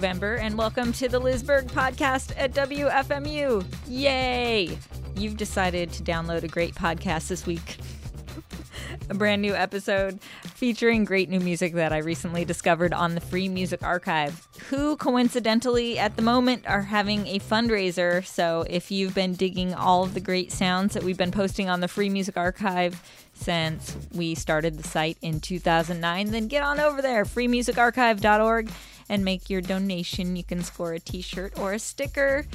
November, and welcome to the Liz Berg podcast at WFMU. Yay! You've decided to download a great podcast this week. a brand new episode featuring great new music that I recently discovered on the Free Music Archive, who coincidentally at the moment are having a fundraiser. So if you've been digging all of the great sounds that we've been posting on the Free Music Archive since we started the site in 2009, then get on over there, freemusicarchive.org, and make your donation. You can score a t shirt or a sticker.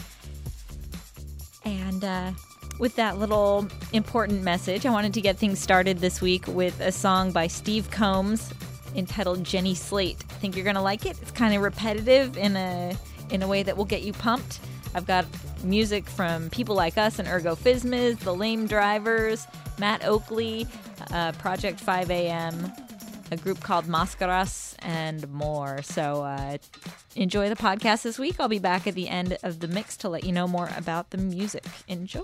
And uh, with that little important message, I wanted to get things started this week with a song by Steve Combs entitled Jenny Slate. I think you're going to like it. It's kind of repetitive in a in a way that will get you pumped. I've got music from people like us and Ergo Phizmiz, The Lame Drivers, Matt Oakley, uh, Project 5 AM, a group called Mascaras, and more. So uh, enjoy the podcast this week. I'll be back at the end of the mix to let you know more about the music. Enjoy.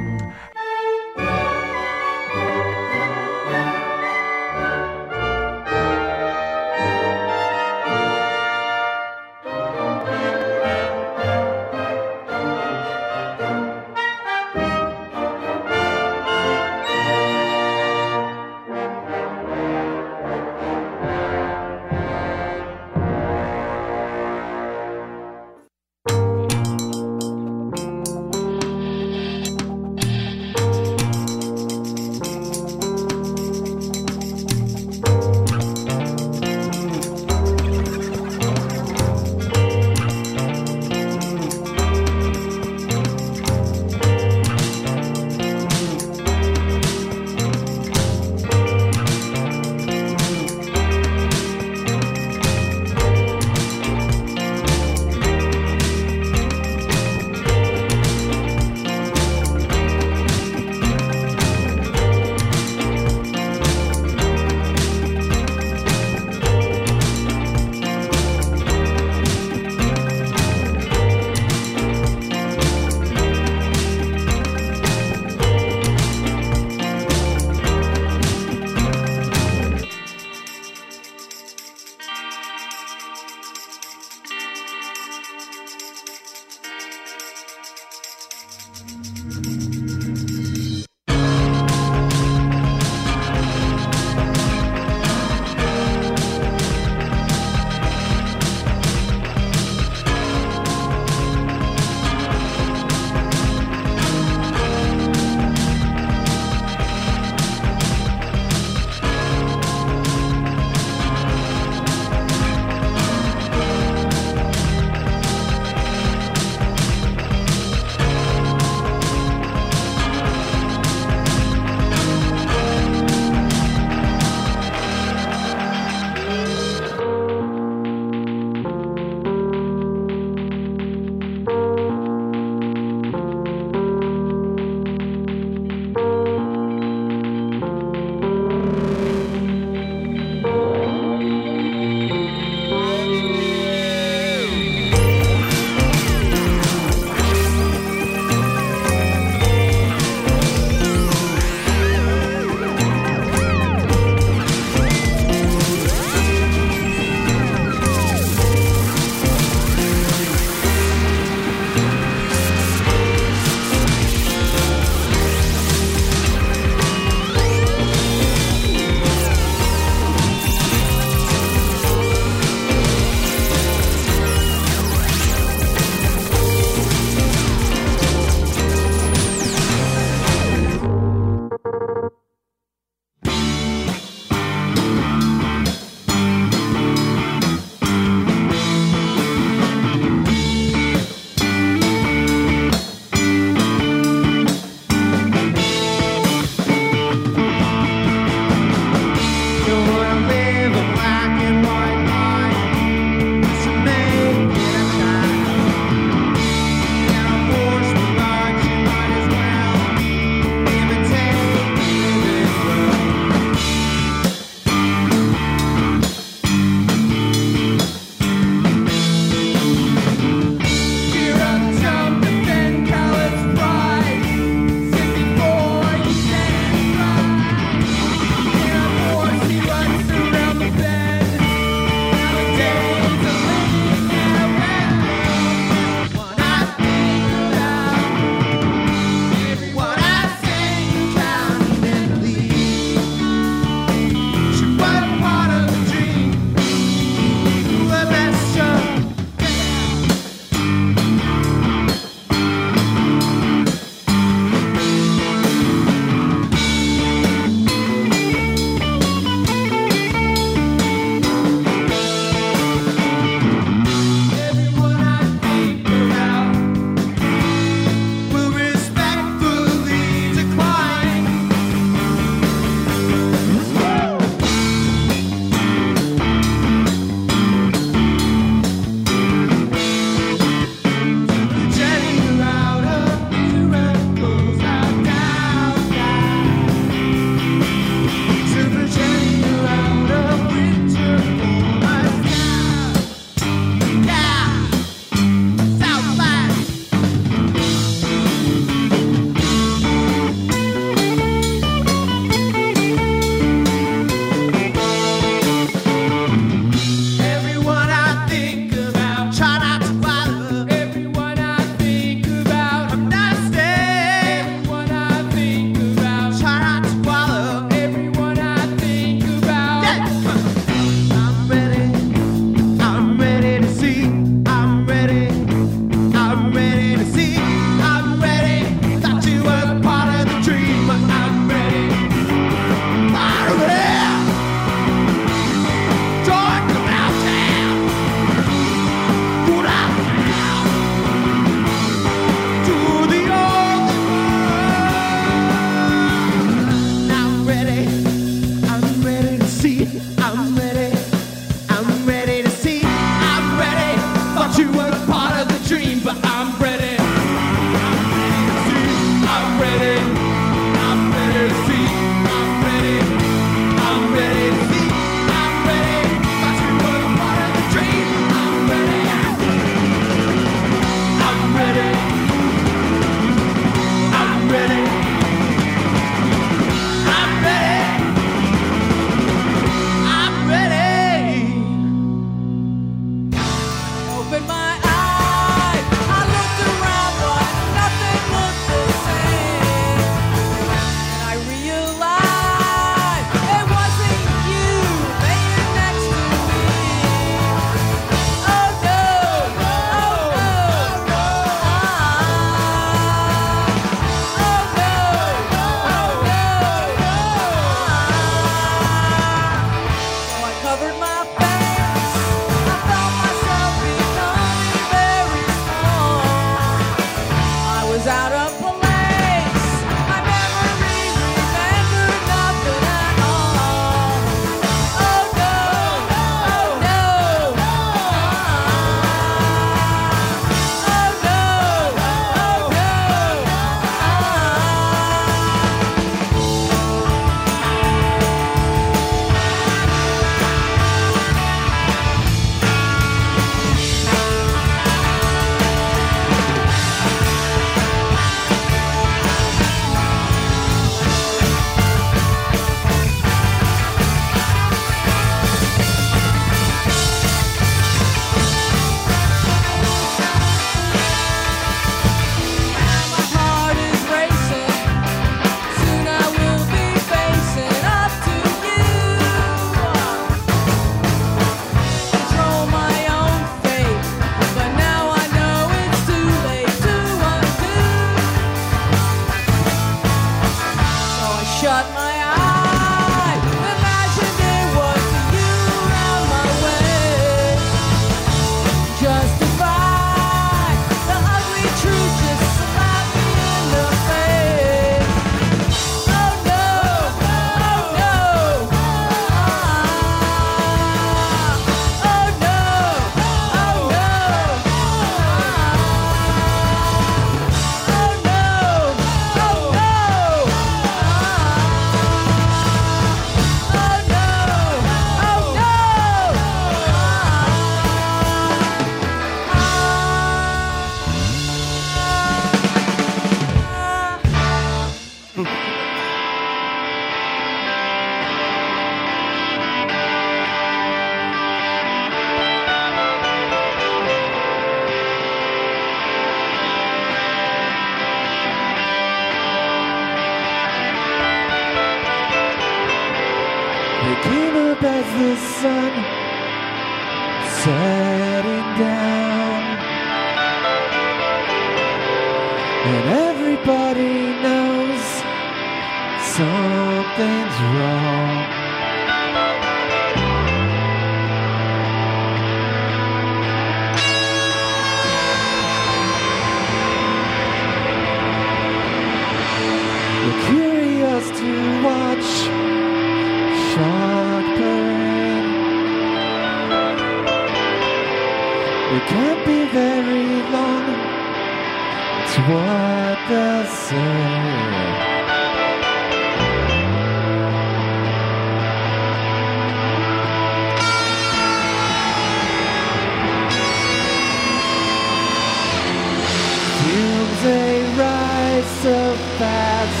they rise so fast.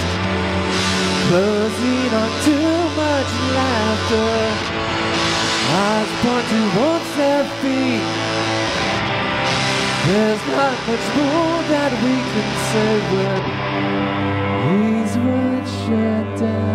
Closing on too much laughter. Eyes point towards their feet. There's not much more that we can say when These words shut down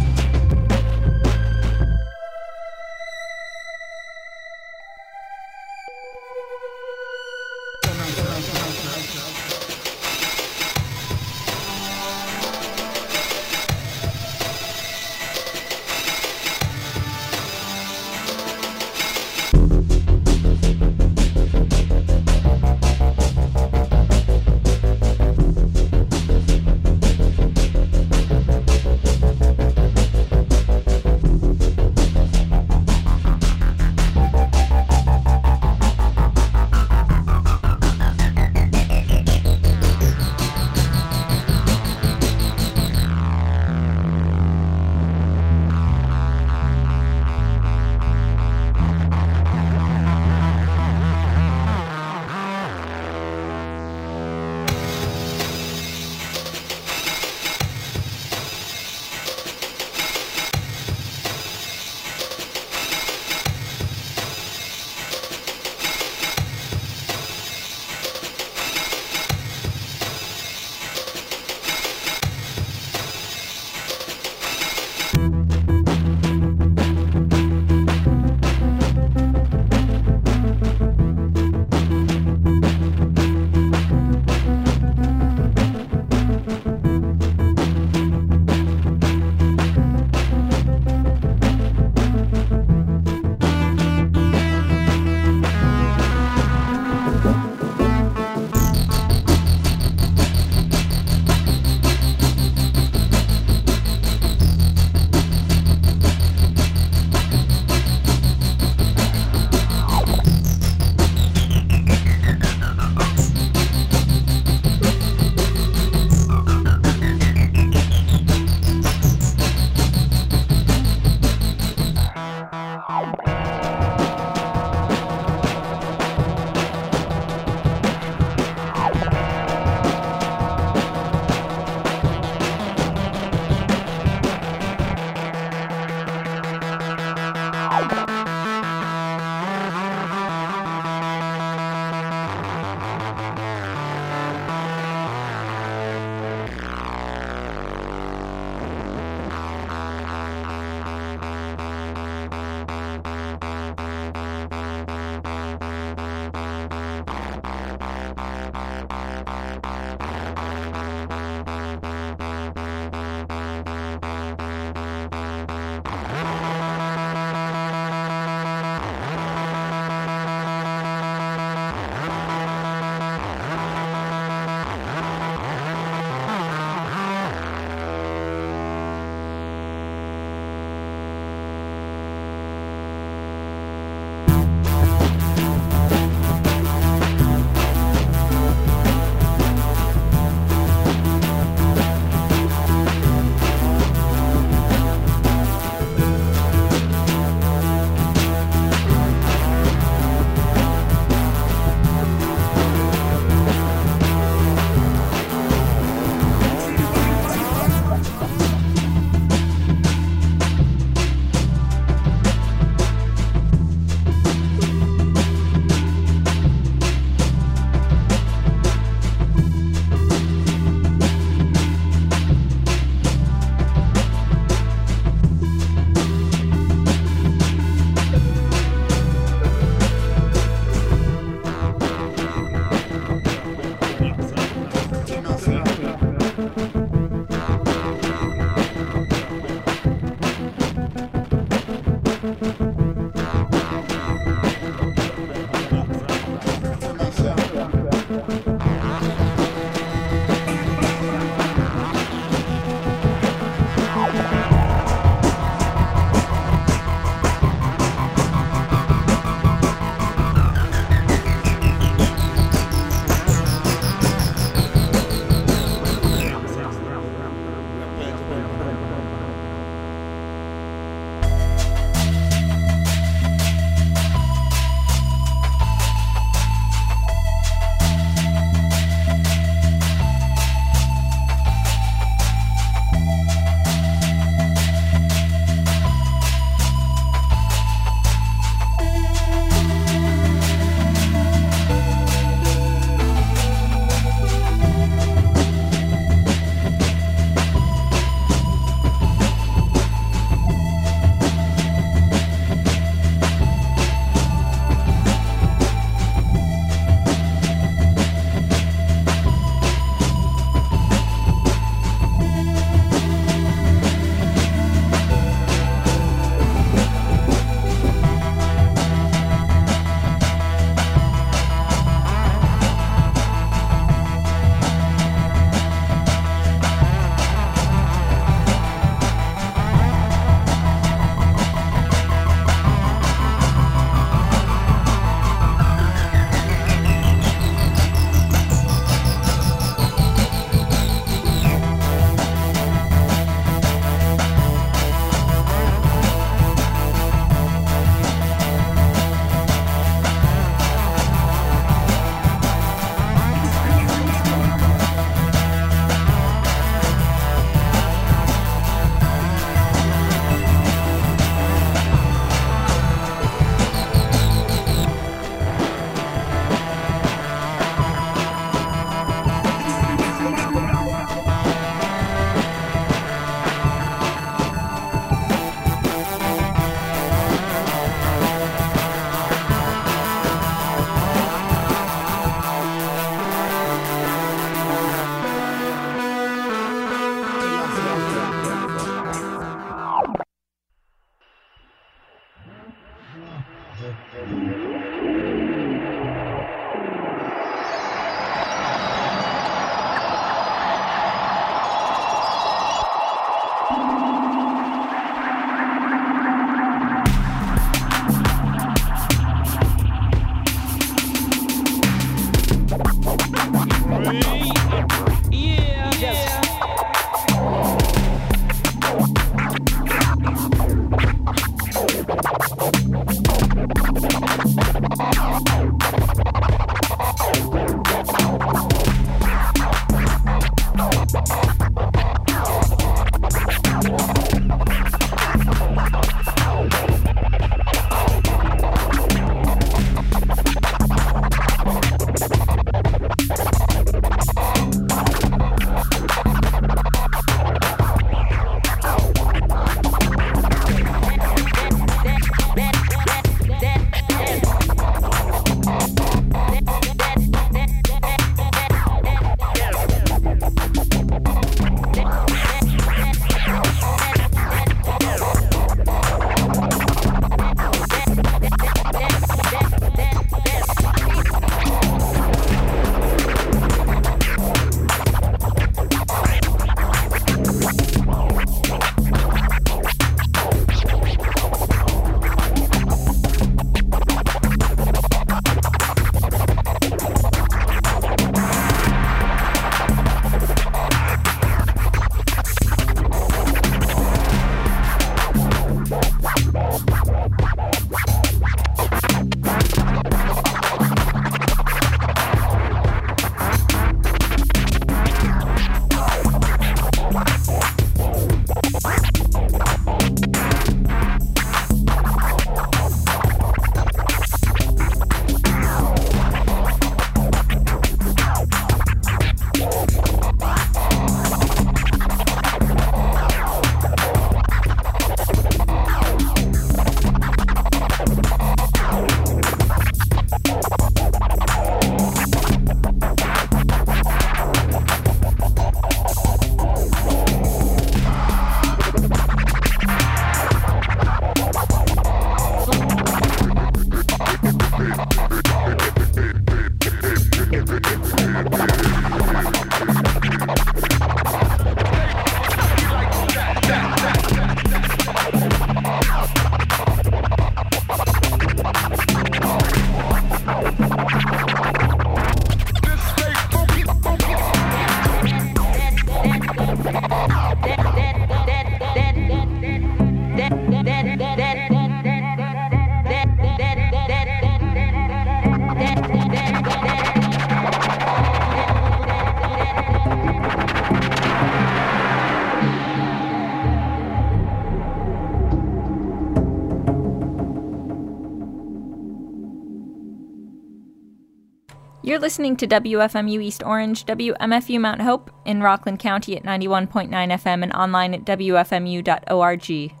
listening to WFMU East Orange, WMFU Mount Hope in Rockland County at 91.9 FM and online at WFMU.org.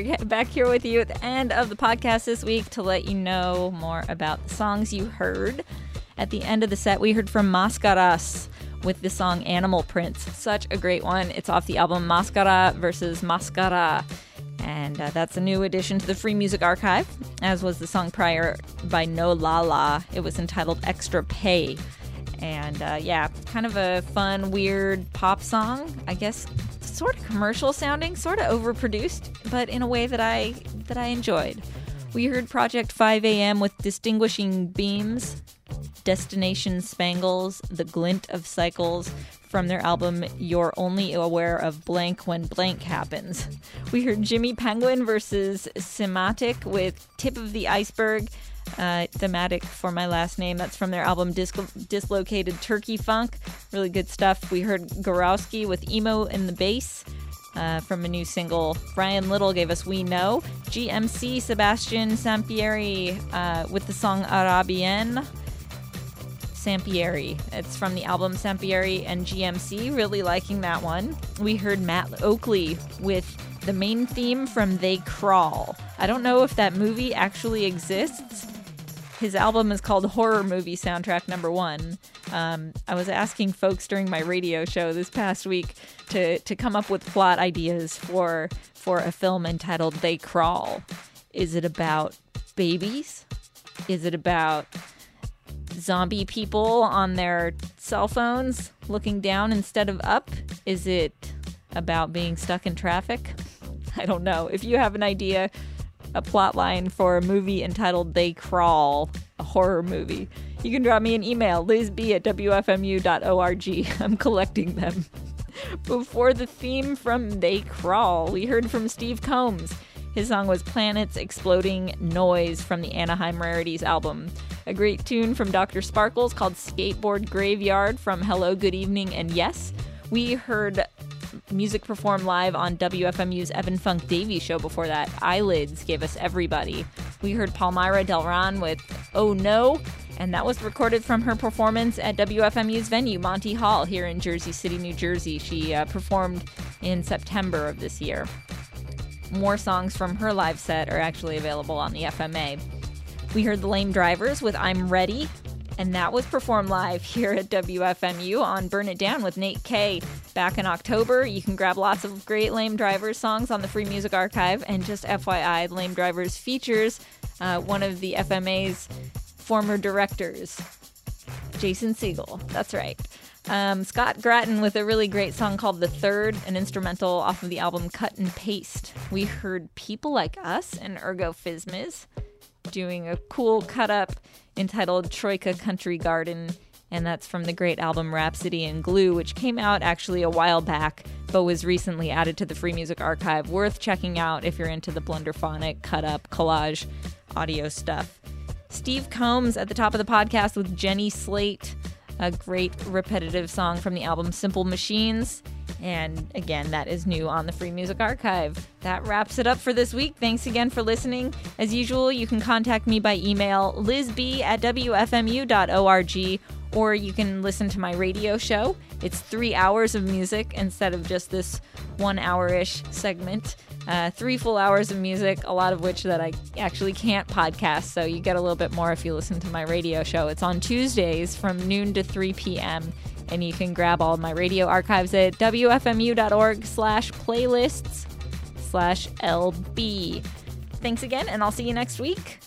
Back here with you at the end of the podcast this week to let you know more about the songs you heard. At the end of the set, we heard from Mascaras with the song Animal Prince. Such a great one. It's off the album Mascara versus Mascara. And uh, that's a new addition to the Free Music Archive, as was the song prior by No La La. It was entitled Extra Pay. And uh, yeah, kind of a fun, weird pop song. I guess sort of commercial sounding, sort of overproduced, but in a way that I that I enjoyed. We heard Project 5 AM with Distinguishing Beams, Destination Spangles, The Glint of Cycles from their album You're Only Aware of Blank When Blank Happens. We heard Jimmy Penguin versus Simatic with Tip of the Iceberg, uh, thematic for my last name. That's from their album Dis- Dislocated Turkey Funk. Really good stuff. We heard Gorowski with Emo in the Bass. Uh, from a new single, Brian Little gave us We Know. GMC Sebastian Sampieri uh, with the song Arabienne. Sampieri. It's from the album Sampieri and GMC. Really liking that one. We heard Matt Oakley with the main theme from They Crawl. I don't know if that movie actually exists. His album is called Horror Movie Soundtrack Number One. Um, I was asking folks during my radio show this past week to to come up with plot ideas for for a film entitled They Crawl. Is it about babies? Is it about zombie people on their cell phones looking down instead of up? Is it about being stuck in traffic? I don't know. If you have an idea, a plot line for a movie entitled They Crawl, a horror movie, you can drop me an email, lizb at wfmu.org. I'm collecting them. Before the theme from They Crawl, we heard from Steve Combs. His song was Planets Exploding Noise from the Anaheim Rarities album. A great tune from Dr. Sparkles called Skateboard Graveyard from Hello, Good Evening, and Yes. We heard music performed live on WFMU's Evan Funk Davies show before that. Eyelids gave us Everybody. We heard Palmyra Delran with Oh No, and that was recorded from her performance at WFMU's venue, Monty Hall, here in Jersey City, New Jersey. She uh, performed in September of this year. More songs from her live set are actually available on the FMA. We heard The Lame Drivers with I'm Ready, and that was performed live here at WFMU on Burn It Down with Nate K back in October. You can grab lots of great Lame Drivers songs on the Free Music Archive. And just FYI, Lame Drivers features uh, one of the FMA's former directors, Jason Sigal. That's right. Um, Scott Grattan with a really great song called The Third, an instrumental off of the album Cut and Paste. We heard People Like Us and Ergo Phizmiz doing a cool cut up entitled Troika Country Garden, and that's from the great album Rhapsody in Glue, which came out actually a while back, but was recently added to the Free Music Archive. Worth checking out if you're into the plunderphonic cut up collage audio stuff. Steve Combs at the top of the podcast with Jenny Slate, a great repetitive song from the album Simple Machines. And again, that is new on the Free Music Archive. That wraps it up for this week. Thanks again for listening. As usual, you can contact me by email, lizb at wfmu.org, or you can listen to my radio show. It's three hours of music instead of just this one hour ish segment. Uh, three full hours of music, a lot of which that I actually can't podcast. So you get a little bit more if you listen to my radio show. It's on Tuesdays from noon to 3 p.m. And you can grab all my radio archives at wfmu.org slash playlists slash LB. Thanks again, and I'll see you next week.